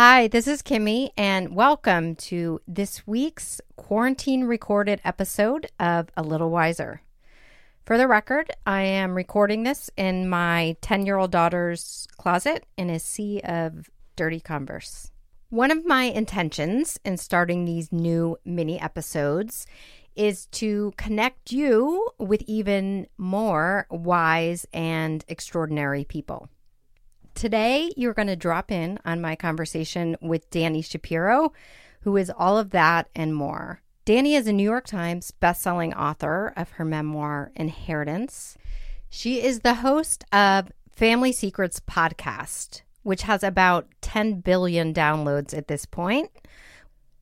Hi, this is Kimmy, and welcome to this week's quarantine recorded episode of A Little Wiser. For the record, I am recording this in my 10 year old daughter's closet in a sea of dirty Converse. One of my intentions in starting these new mini episodes is to connect you with even more wise and extraordinary people. Today, you're going to drop in on my conversation with Dani Shapiro, who is all of that and more. Dani is a New York Times bestselling author of her memoir, Inheritance. She is the host of Family Secrets podcast, which has about 10 billion downloads at this point.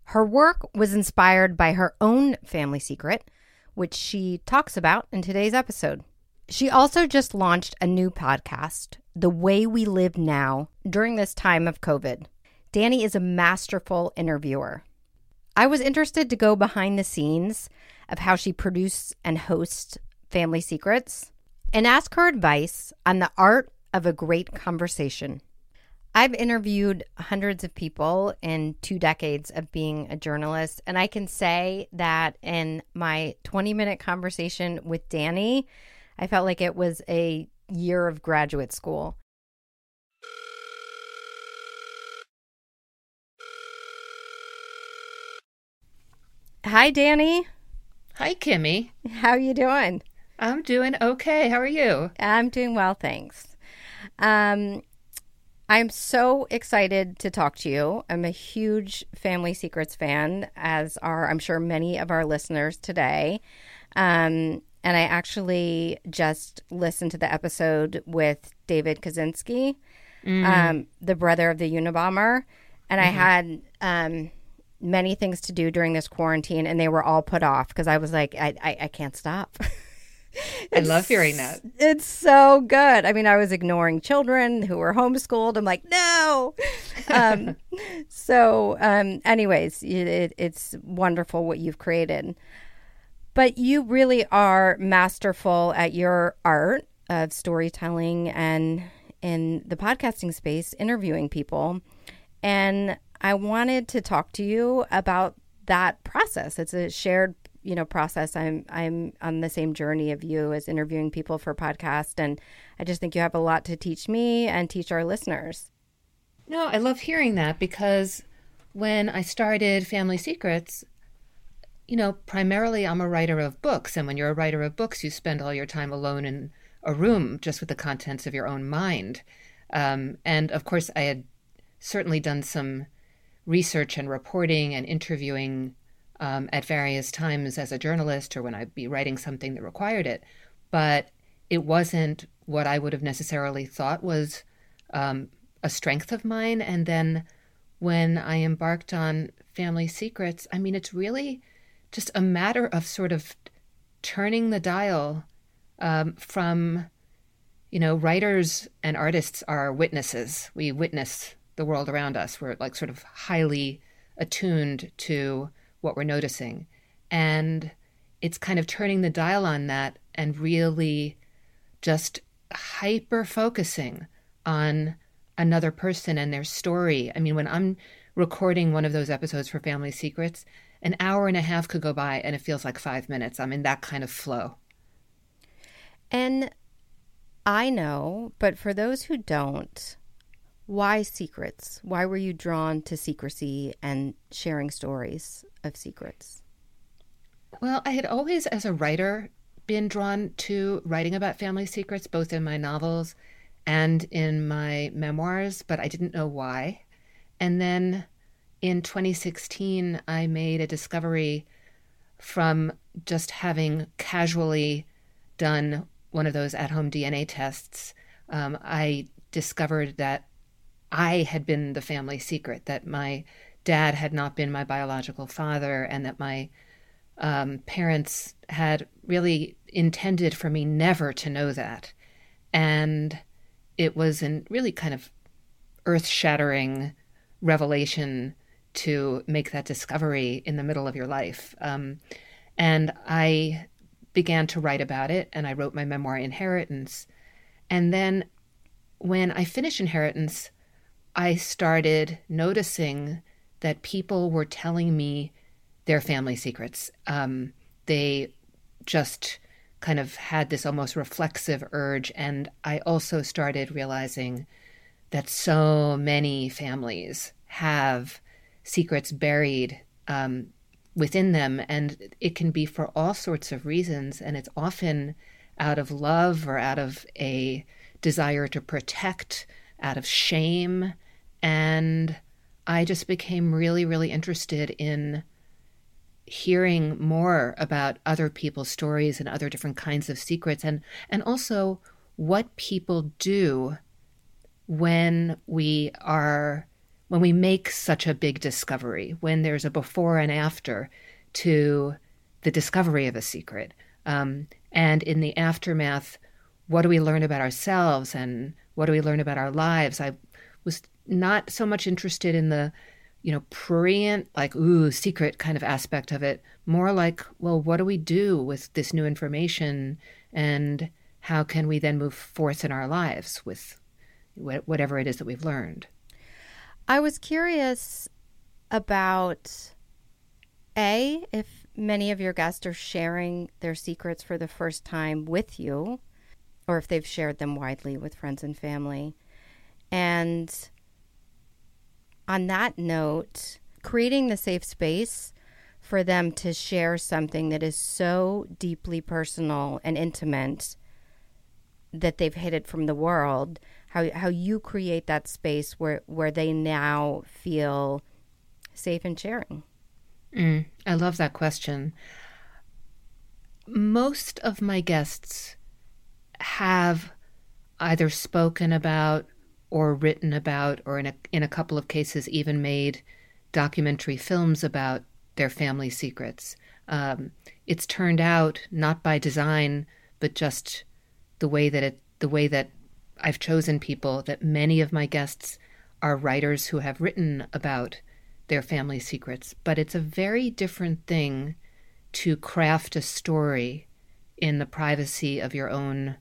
Her work was inspired by her own family secret, which she talks about in today's episode. She also just launched a new podcast, The Way We Live Now, during this time of COVID. Dani is a masterful interviewer. I was interested to go behind the scenes of how she produces and hosts Family Secrets and ask her advice on the art of a great conversation. I've interviewed hundreds of people in two decades of being a journalist, and I can say that in my 20 minute conversation with Dani, I felt like it was a year of graduate school. Hi, Dani. Hi, Kimmy. How are you doing? I'm doing okay. How are you? I'm doing well, thanks. Um, I'm so excited to talk to you. I'm a huge Family Secrets fan, as are, I'm sure, many of our listeners today. Um, and I actually just listened to the episode with David Kaczynski, mm. um, the brother of the Unabomber, and mm-hmm. I had um, many things to do during this quarantine, and they were all put off because I was like, I, I, I can't stop. I love hearing that. It's so good. I mean, I was ignoring children who were homeschooled. I'm like, no. um, so, um, anyways, it, it's wonderful what you've created. But you really are masterful at your art of storytelling and in the podcasting space, interviewing people. And I wanted to talk to you about that process. It's a shared, you know, process. I'm I'm on the same journey of you as interviewing people for podcast and I just think you have a lot to teach me and teach our listeners. No, I love hearing that because when I started Family Secrets, you know, primarily I'm a writer of books. And when you're a writer of books, you spend all your time alone in a room just with the contents of your own mind. Um, and of course, I had certainly done some research and reporting and interviewing um, at various times as a journalist or when I'd be writing something that required it. But it wasn't what I would have necessarily thought was um, a strength of mine. And then when I embarked on Family Secrets, I mean, it's really just a matter of sort of turning the dial um, from, you know, writers and artists are witnesses. We witness the world around us. We're like sort of highly attuned to what we're noticing. And it's kind of turning the dial on that and really just hyper focusing on another person and their story. I mean, when I'm recording one of those episodes for Family Secrets, an hour and a half could go by and it feels like five minutes. I'm in that kind of flow. And I know, but for those who don't, why secrets? Why were you drawn to secrecy and sharing stories of secrets? Well, I had always, as a writer, been drawn to writing about family secrets, both in my novels and in my memoirs, but I didn't know why. And then in 2016, I made a discovery from just having casually done one of those at home DNA tests. Um, I discovered that I had been the family secret, that my dad had not been my biological father, and that my um, parents had really intended for me never to know that. And it was a really kind of earth shattering revelation to make that discovery in the middle of your life. Um, and I began to write about it, and I wrote my memoir, Inheritance. And then when I finished Inheritance, I started noticing that people were telling me their family secrets. Um, they just kind of had this almost reflexive urge. And I also started realizing that so many families have secrets buried um, within them, and it can be for all sorts of reasons. And it's often out of love or out of a desire to protect, out of shame. And I just became really, really interested in hearing more about other people's stories and other different kinds of secrets and and also what people do when we are when we make such a big discovery when there's a before and after to the discovery of a secret um, and in the aftermath what do we learn about ourselves and what do we learn about our lives i was not so much interested in the you know, prurient, like, ooh, secret kind of aspect of it. More like, well, what do we do with this new information and how can we then move forth in our lives with whatever it is that we've learned? I was curious about A, if many of your guests are sharing their secrets for the first time with you, or if they've shared them widely with friends and family. And on that note, creating the safe space for them to share something that is so deeply personal and intimate that they've hid it from the world how how you create that space where where they now feel safe and sharing mm, i love that question most of my guests have either spoken about or written about, or in a, in a couple of cases, even made documentary films about their family secrets. Um, it's turned out not by design, but just the way that it, the way that I've chosen people. That many of my guests are writers who have written about their family secrets, but it's a very different thing to craft a story in the privacy of your own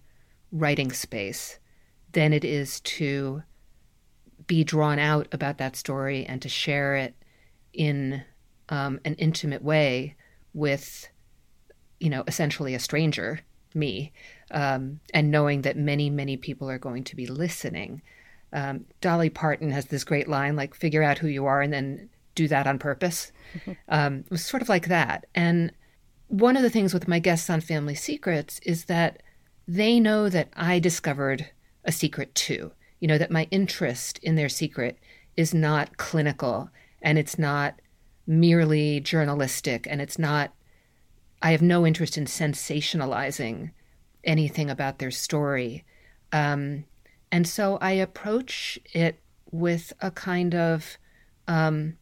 writing space than it is to be drawn out about that story and to share it in um, an intimate way with, you know, essentially a stranger, me, um, and knowing that many, many people are going to be listening. Um, Dolly Parton has this great line, like, figure out who you are and then do that on purpose. Um, it was sort of like that. And one of the things with my guests on Family Secrets is that they know that I discovered a secret too. You know, that my interest in their secret is not clinical and it's not merely journalistic and it's not, I have no interest in sensationalizing anything about their story. Um, and so I approach it with a kind of, um,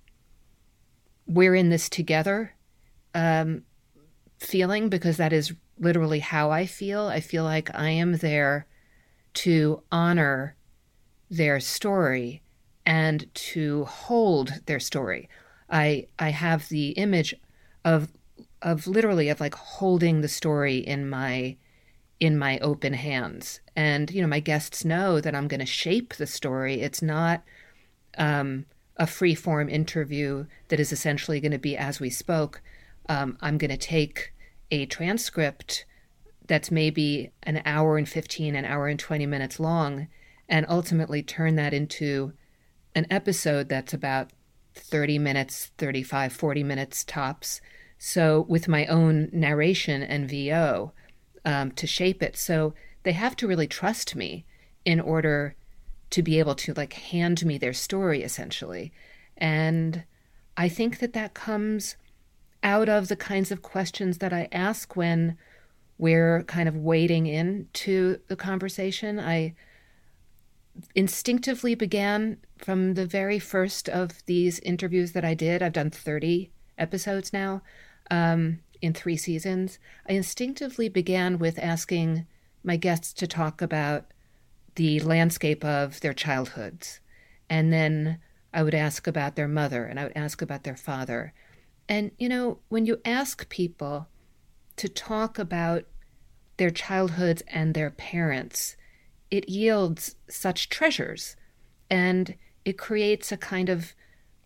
we're in this together um, feeling because that is literally how I feel. I feel like I am there to honor their story and to hold their story. I I have the image of of literally of like holding the story in my in my open hands. And you know, my guests know that I'm going to shape the story. It's not um, a free form interview that is essentially going to be as we spoke. Um, I'm going to take a transcript that's maybe an hour and 15, an hour and 20 minutes long, and ultimately turn that into an episode that's about 30 minutes, 35, 40 minutes tops. So, with my own narration and VO um, to shape it. So, they have to really trust me in order to be able to like hand me their story essentially. And I think that that comes out of the kinds of questions that I ask when we're kind of wading into the conversation. I instinctively began from the very first of these interviews that I did, I've done 30 episodes now um, in three seasons. I instinctively began with asking my guests to talk about the landscape of their childhoods. And then I would ask about their mother and I would ask about their father. And, you know, when you ask people to talk about their childhoods and their parents, it yields such treasures. And it creates a kind of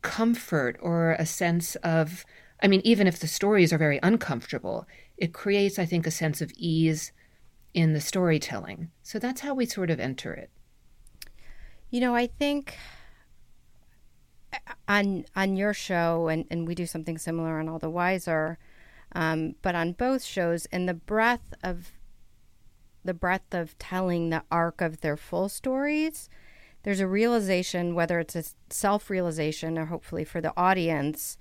comfort or a sense of, I mean, even if the stories are very uncomfortable, it creates, I think, a sense of ease in the storytelling. So that's how we sort of enter it. You know, I think on on your show, and, and we do something similar on All the Wiser, um, but on both shows, in the breadth of the breadth of telling the arc of their full stories, there's a realization, whether it's a self realization or hopefully for the audience,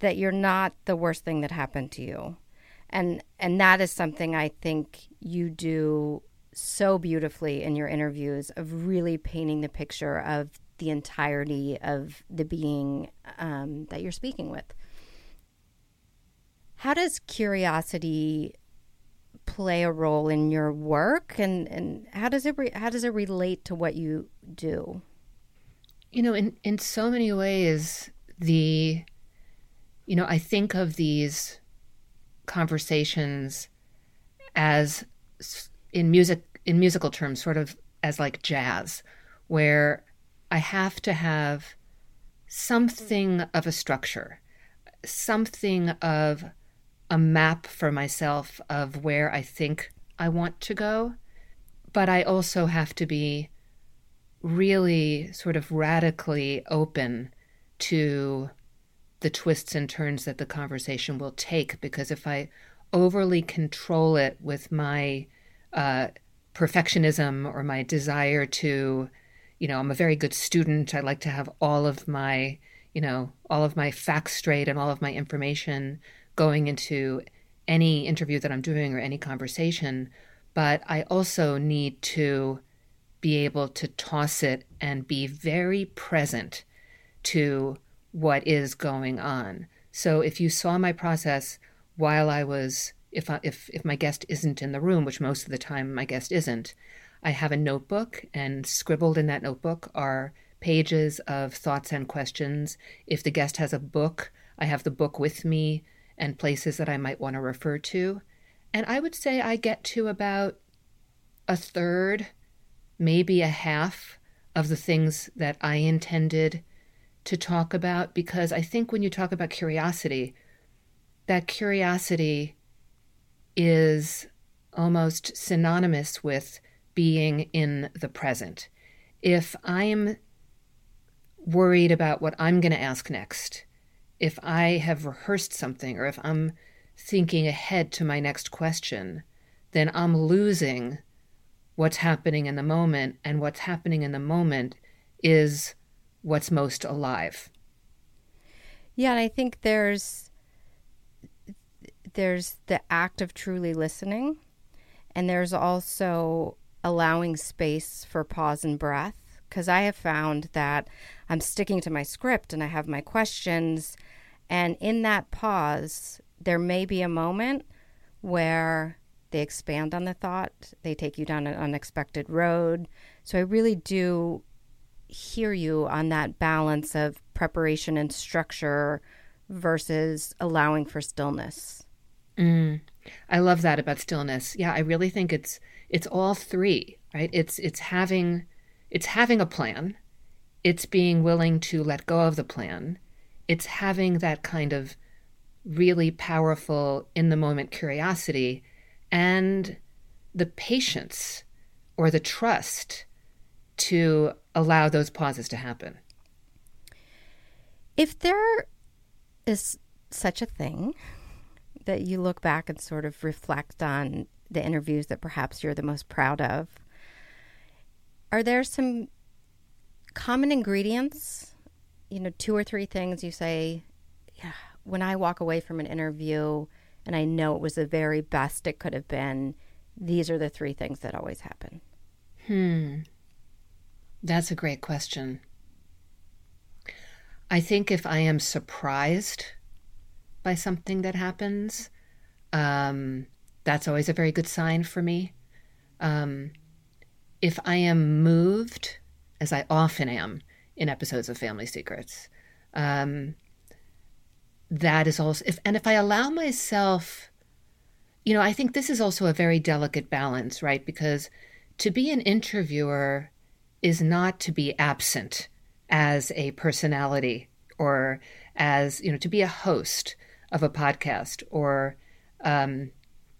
that you're not the worst thing that happened to you. And and that is something I think you do so beautifully in your interviews of really painting the picture of the entirety of the being um, that you're speaking with. How does curiosity play a role in your work and, and how does it re- how does it relate to what you do you know in in so many ways the you know i think of these conversations as in music in musical terms sort of as like jazz where i have to have something of a structure something of a map for myself of where I think I want to go. But I also have to be really sort of radically open to the twists and turns that the conversation will take. Because if I overly control it with my uh, perfectionism or my desire to, you know, I'm a very good student, I like to have all of my, you know, all of my facts straight and all of my information going into any interview that I'm doing or any conversation, but I also need to be able to toss it and be very present to what is going on. So if you saw my process while I was if I, if if my guest isn't in the room, which most of the time my guest isn't, I have a notebook and scribbled in that notebook are pages of thoughts and questions. If the guest has a book, I have the book with me and places that I might want to refer to. And I would say I get to about a third, maybe a half of the things that I intended to talk about because I think when you talk about curiosity, that curiosity is almost synonymous with being in the present. If I'm worried about what I'm going to ask next, if I have rehearsed something or if I'm thinking ahead to my next question, then I'm losing what's happening in the moment. And what's happening in the moment is what's most alive. Yeah, and I think there's there's the act of truly listening, and there's also allowing space for pause and breath because I have found that I'm sticking to my script and I have my questions. And in that pause, there may be a moment where they expand on the thought, they take you down an unexpected road. So I really do hear you on that balance of preparation and structure versus allowing for stillness. Mm, I love that about stillness. Yeah, I really think it's it's all three, right? It's it's having it's having a plan, it's being willing to let go of the plan, it's having that kind of really powerful in the moment curiosity and the patience or the trust to allow those pauses to happen. If there is such a thing that you look back and sort of reflect on the interviews that perhaps you're the most proud of, are there some common ingredients? You know, two or three things you say, yeah, when I walk away from an interview and I know it was the very best it could have been, these are the three things that always happen. Hmm. That's a great question. I think if I am surprised by something that happens, um, that's always a very good sign for me. Um, if I am moved, as I often am in episodes of Family Secrets, um, that is also if and if I allow myself, you know, I think this is also a very delicate balance, right? Because to be an interviewer is not to be absent as a personality or as you know to be a host of a podcast or um,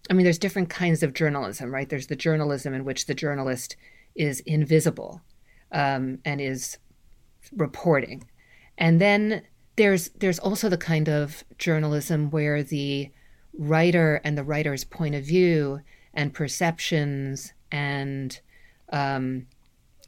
i mean there's different kinds of journalism right? There's the journalism in which the journalist is invisible um, and is reporting. And then there's there's also the kind of journalism where the writer and the writer's point of view and perceptions and um,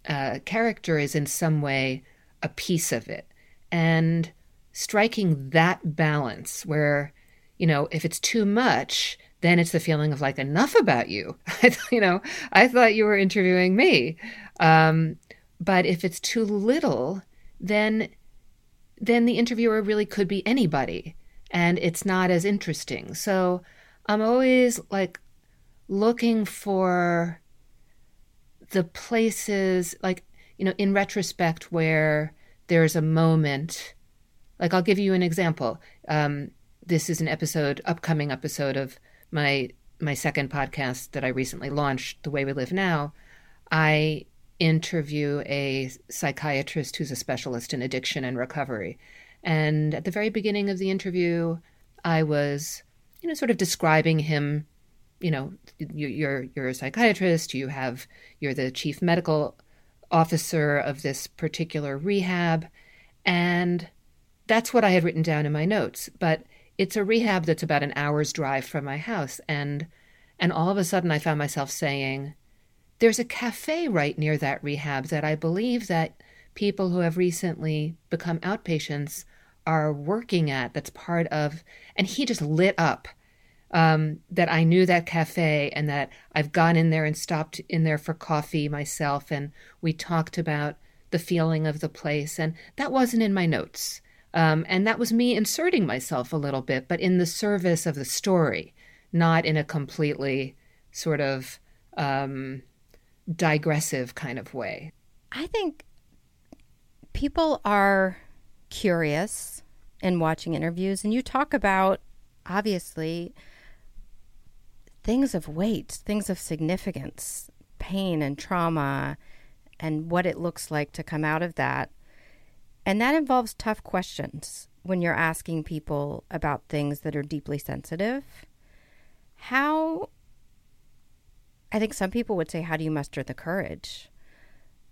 uh, character is in some way a piece of it. And striking that balance where, you know, if it's too much, then it's the feeling of like enough about you. you know, I thought you were interviewing me. Um, but if it's too little, then then the interviewer really could be anybody and it's not as interesting. So I'm always like looking for the places like you know in retrospect where there's a moment like i'll give you an example. Um, this is an episode upcoming episode of my my second podcast that i recently launched the way we live now. I interview a psychiatrist who's a specialist in addiction and recovery. And at the very beginning of the interview i was you know sort of describing him you know you're you're a psychiatrist you have you're the chief medical officer of this particular rehab and that's what I had written down in my notes. But it's a rehab that's about an hour's drive from my house and and all of a sudden I found myself saying there's a cafe right near that rehab that I believe that people who have recently become outpatients are working at that's part of and he just lit up um, that I knew that cafe and that I've gone in there and stopped in there for coffee myself. And we talked about the feeling of the place. And that wasn't in my notes. Um, and that was me inserting myself a little bit, but in the service of the story, not in a completely sort of um, digressive kind of way. I think people are curious in watching interviews, and you talk about obviously things of weight, things of significance, pain and trauma, and what it looks like to come out of that. And that involves tough questions when you're asking people about things that are deeply sensitive. How, I think some people would say, how do you muster the courage?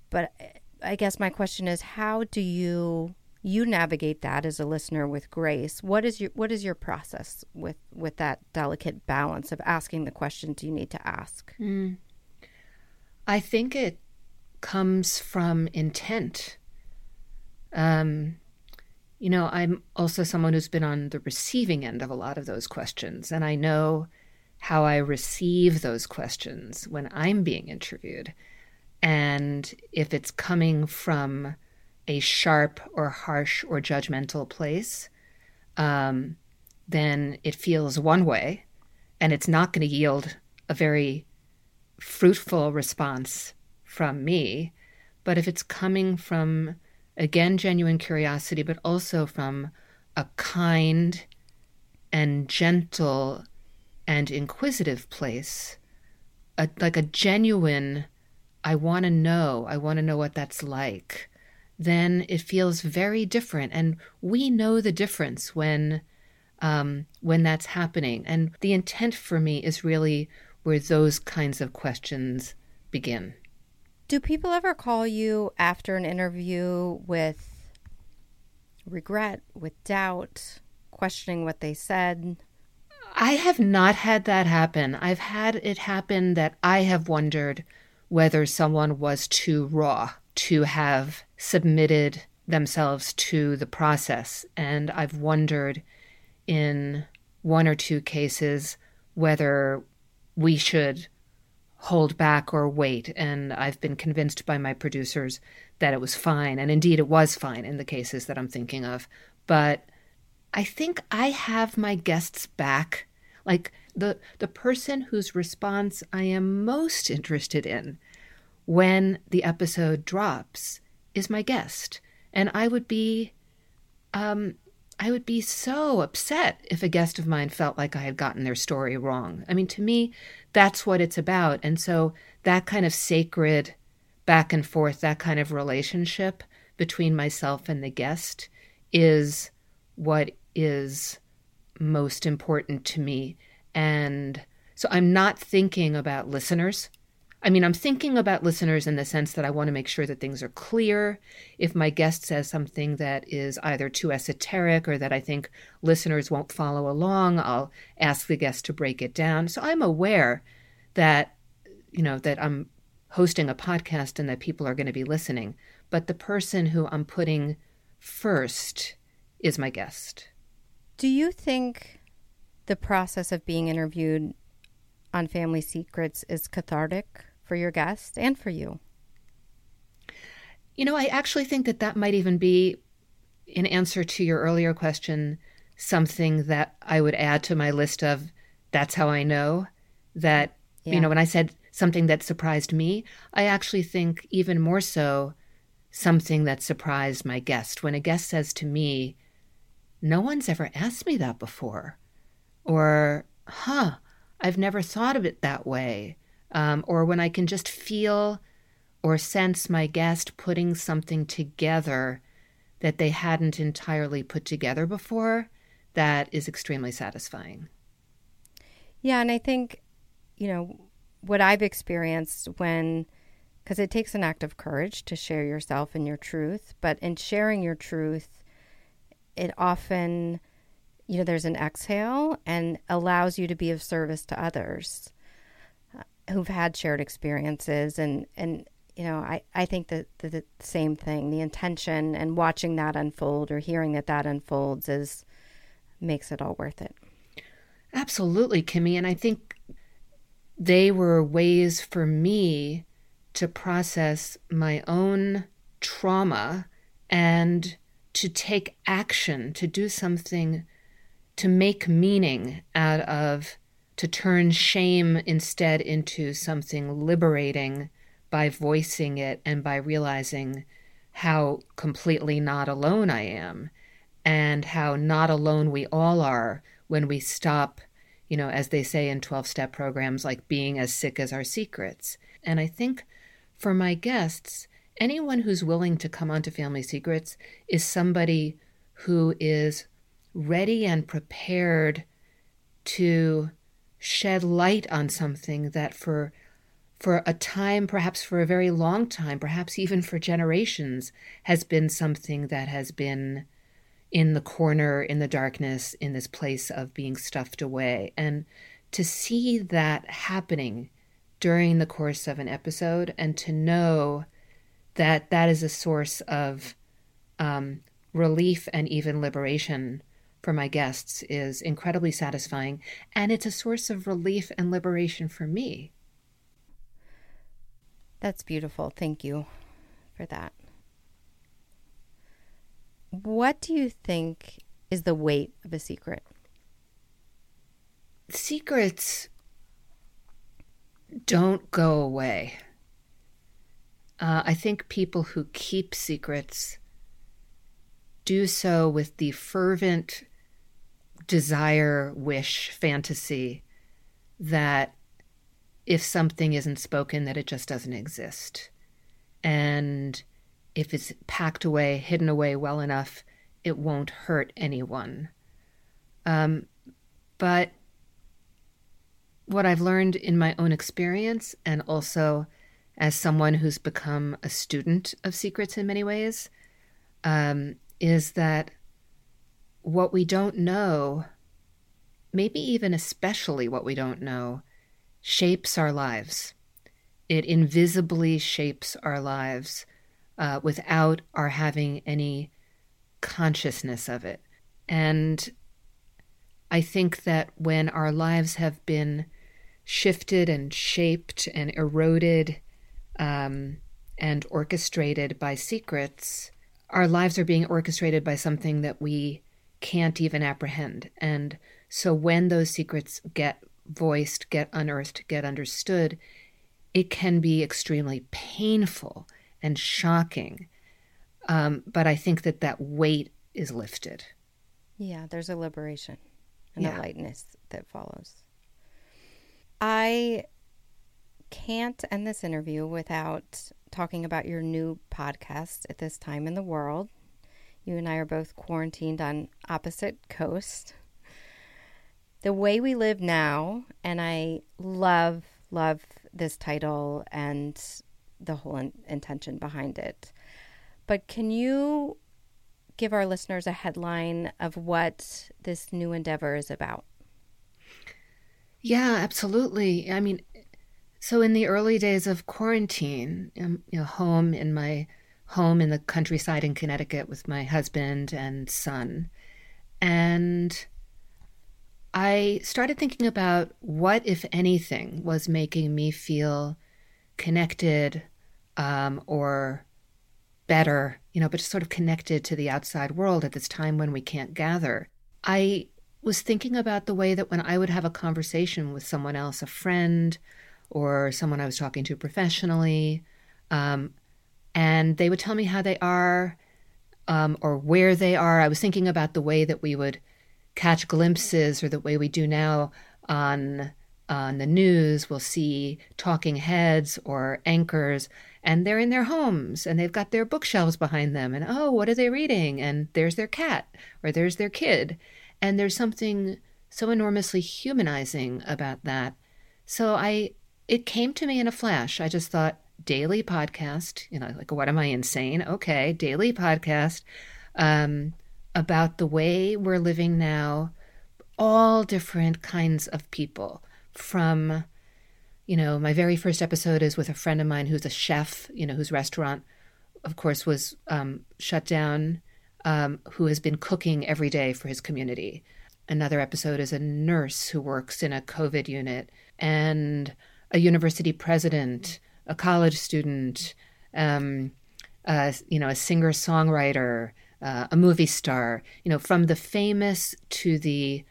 But eh, I guess my question is, how do you you navigate that as a listener with grace. What is your what is your process with with that delicate balance of asking the questions you need to ask? Mm. I think it comes from intent. Um, you know, I'm also someone who's been on the receiving end of a lot of those questions, and I know how I receive those questions when I'm being interviewed. And if it's coming from a sharp or harsh or judgmental place, um, then it feels one way and it's not going to yield a very fruitful response from me. But if it's coming from, again, genuine curiosity, but also from a kind and gentle and inquisitive place, a, like a genuine, I want to know, I want to know what that's like then it feels very different. And we know the difference when um, when that's happening. And the intent for me is really where those kinds of questions begin. Do people ever call you after an interview with regret, with doubt, questioning what they said? I have not had that happen. I've had it happen that I have wondered whether someone was too raw to have submitted themselves to the process. And I've wondered in one or two cases whether we should hold back or wait. And I've been convinced by my producers that it was fine. And indeed, it was fine in the cases that I'm thinking of. But I think I have my guests back. Like the, the person whose response I am most interested in when the episode drops is my guest. And I would be um, I would be so upset if a guest of mine felt like I had gotten their story wrong. I mean, to me, that's what it's about. And so that kind of sacred back and forth, that kind of relationship between myself and the guest is what is most important to me. And so I'm not thinking about listeners. I mean, I'm thinking about listeners in the sense that I want to make sure that things are clear. If my guest says something that is either too esoteric or that I think listeners won't follow along, I'll ask the guest to break it down. So I'm aware that, you know, that I'm hosting a podcast and that people are going to be listening. But the person who I'm putting first is my guest. Do you think the process of being interviewed on Family Secrets is cathartic for your guest and for you? You know, I actually think that that might even be, in answer to your earlier question, something that I would add to my list of that's how I know that, yeah. you know, when I said something that surprised me, I actually think even more so something that surprised my guest. When a guest says to me, No one's ever asked me that before, or, Huh, I've never thought of it that way um, or when I can just feel or sense my guest putting something together that they hadn't entirely put together before, that is extremely satisfying. Yeah, and I think, you know, what I've experienced when, because it takes an act of courage to share yourself and your truth, but in sharing your truth, it often, you know, there's an exhale and allows you to be of service to others who've had shared experiences and and you know i i think that the, the same thing. The intention and watching that unfold or hearing that that unfolds is makes it all worth it. Absolutely kimmy. And i think they were ways for me to process my own trauma and to take action to do something to make meaning out of to turn shame instead into something liberating by voicing it and by realizing how completely not alone I am and how not alone we all are when we stop, you know, as they say in 12 step programs, like being as sick as our secrets. And I think for my guests, anyone who's willing to come onto Family Secrets is somebody who is ready and prepared to shed light on something that for for a time, perhaps for a very long time, perhaps even for generations, has been something that has been in the corner, in the darkness, in this place of being stuffed away. And to see that happening during the course of an episode and to know that that is a source of um, relief and even liberation for my guests is incredibly satisfying, and it's a source of relief and liberation for me. That's beautiful. Thank you for that. What do you think is the weight of a secret? Secrets don't go away. Uh, I think people who keep secrets do so with the fervent desire, wish, fantasy that if something isn't spoken, that it just doesn't exist. And if it's packed away, hidden away well enough, it won't hurt anyone. Um, but what I've learned in my own experience, and also as someone who's become a student of secrets in many ways, um, is that what we don't know, maybe even especially what we don't know, shapes our lives. It invisibly shapes our lives uh, without our having any consciousness of it. And I think that when our lives have been shifted and shaped and eroded um, and orchestrated by secrets, our lives are being orchestrated by something that we can't even apprehend. And so when those secrets get voiced, get unearthed, get understood, it can be extremely painful and shocking. Um, but I think that that weight is lifted. Yeah, there's a liberation and yeah. a lightness that follows. I can't end this interview without talking about your new podcast at this time in the world. You and I are both quarantined on opposite coasts. The way we live now, and I love, love this title and the whole in- intention behind it. But can you give our listeners a headline of what this new endeavor is about? Yeah, absolutely. I mean, so in the early days of quarantine, um, you know, home in my home in the countryside in Connecticut with my husband and son, and I started thinking about what, if anything, was making me feel connected um, or better, you know, but just sort of connected to the outside world at this time when we can't gather. I was thinking about the way that when I would have a conversation with someone else, a friend, or someone I was talking to professionally, um, and they would tell me how they are um, or where they are. I was thinking about the way that we would catch glimpses, or the way we do now on on the news. We'll see talking heads or anchors, and they're in their homes and they've got their bookshelves behind them. And oh, what are they reading? And there's their cat or there's their kid, and there's something so enormously humanizing about that. So I it came to me in a flash. I just thought, daily podcast, you know, like, what am I insane? Okay, daily podcast um, about the way we're living now, all different kinds of people from, you know, my very first episode is with a friend of mine who's a chef, you know, whose restaurant, of course, was um, shut down, um, who has been cooking every day for his community. Another episode is a nurse who works in a COVID unit. And a university president, a college student, um, you know, a singer songwriter, uh, a movie star, you know, from the famous to the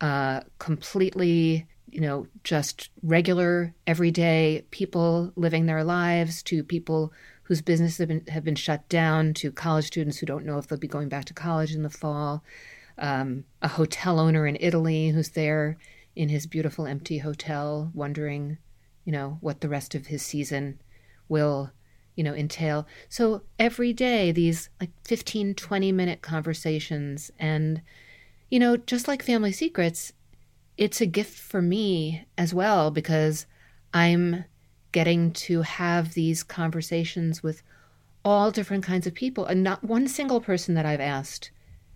uh, completely, you know, just regular, everyday people living their lives to people whose businesses have been, have been shut down to college students who don't know if they'll be going back to college in the fall, um, a hotel owner in Italy who's there in his beautiful empty hotel wondering you know, what the rest of his season will, you know, entail. So every day, these like 15, 20 minute conversations. And, you know, just like Family Secrets, it's a gift for me as well because I'm getting to have these conversations with all different kinds of people. And not one single person that I've asked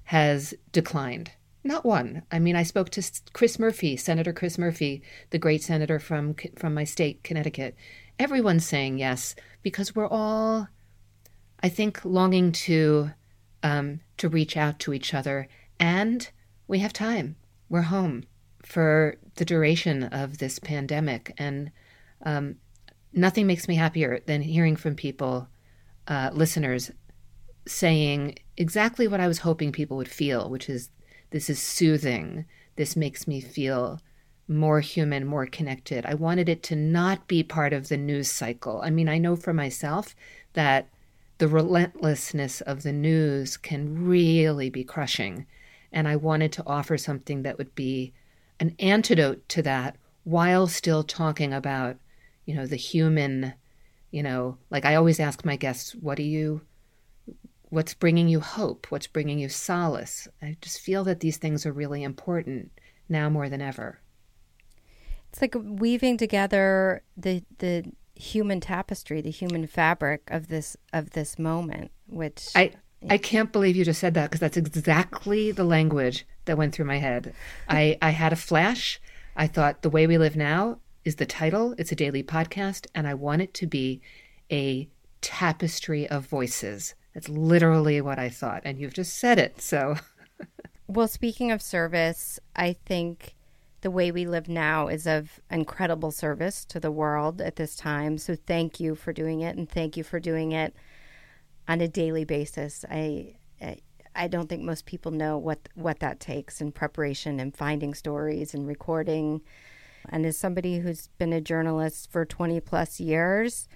has declined. Not one. I mean, I spoke to Chris Murphy, Senator Chris Murphy, the great senator from from my state, Connecticut. Everyone's saying yes because we're all, I think, longing to um, to reach out to each other, and we have time. We're home for the duration of this pandemic, and um, nothing makes me happier than hearing from people, uh, listeners, saying exactly what I was hoping people would feel, which is this is soothing. This makes me feel more human, more connected. I wanted it to not be part of the news cycle. I mean, I know for myself that the relentlessness of the news can really be crushing. And I wanted to offer something that would be an antidote to that while still talking about, you know, the human, you know, like I always ask my guests, what do you what's bringing you hope, what's bringing you solace. I just feel that these things are really important now more than ever. It's like weaving together the the human tapestry, the human fabric of this of this moment, which I I can't believe you just said that because that's exactly the language that went through my head. I I had a flash. I thought the way we live now is the title. It's a daily podcast and I want it to be a tapestry of voices that's literally what I thought. And you've just said it. So, well, speaking of service, I think The way we live now is of incredible service to the world at this time. So thank you for doing it, and thank you for doing it on a daily basis. I, I don't think most people know what what that takes in preparation and finding stories and recording. And as somebody who's been a journalist for 20 plus years,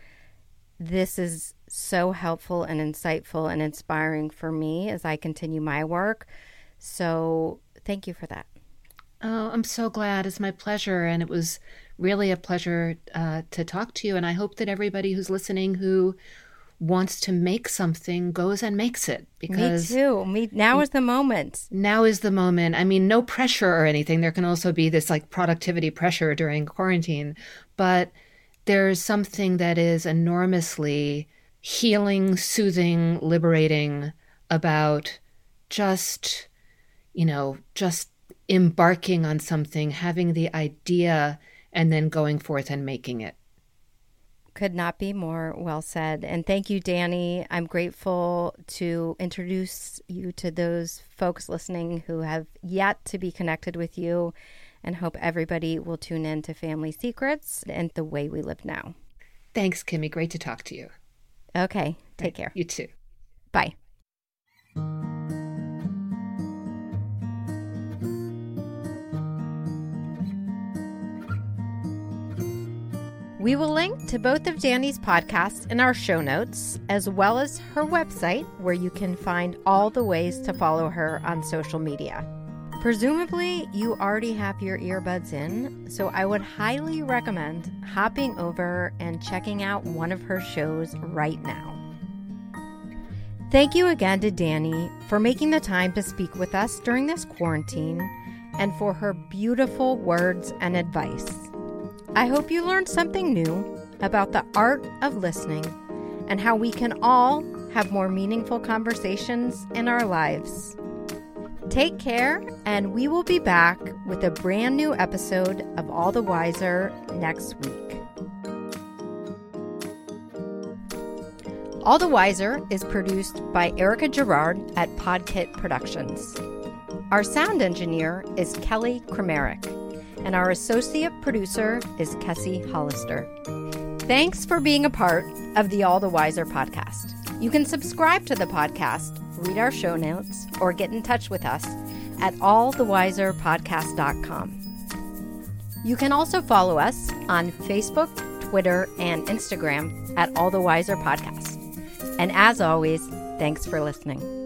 this is so helpful and insightful and inspiring for me as I continue my work. So, thank you for that. Oh, I'm so glad. It's my pleasure. And it was really a pleasure uh, to talk to you. And I hope that everybody who's listening who wants to make something goes and makes it because me too me now is the moment now is the moment i mean no pressure or anything there can also be this like productivity pressure during quarantine but there's something that is enormously healing soothing liberating about just you know just embarking on something having the idea and then going forth and making it could not be more well said. And thank you, Dani. I'm grateful to introduce you to those folks listening who have yet to be connected with you and hope everybody will tune in to Family Secrets and the way we live now. Thanks, Kimmy. Great to talk to you. Okay. Take care. You too. Bye. We will link to both of Dani's podcasts in our show notes, as well as her website, where you can find all the ways to follow her on social media. Presumably, you already have your earbuds in, so I would highly recommend hopping over and checking out one of her shows right now. Thank you again to Dani for making the time to speak with us during this quarantine and for her beautiful words and advice. I hope you learned something new about the art of listening and how we can all have more meaningful conversations in our lives. Take care, and we will be back with a brand new episode of All the Wiser next week. All the Wiser is produced by Erica Gerard at Podkit Productions. Our sound engineer is Kelly Kramerick and our associate producer is Kessie Hollister. Thanks for being a part of the All the Wiser podcast. You can subscribe to the podcast, read our show notes, or get in touch with us at allthewiserpodcast.com. You can also follow us on Facebook, Twitter, and Instagram at All the Wiser Podcast. And as always, thanks for listening.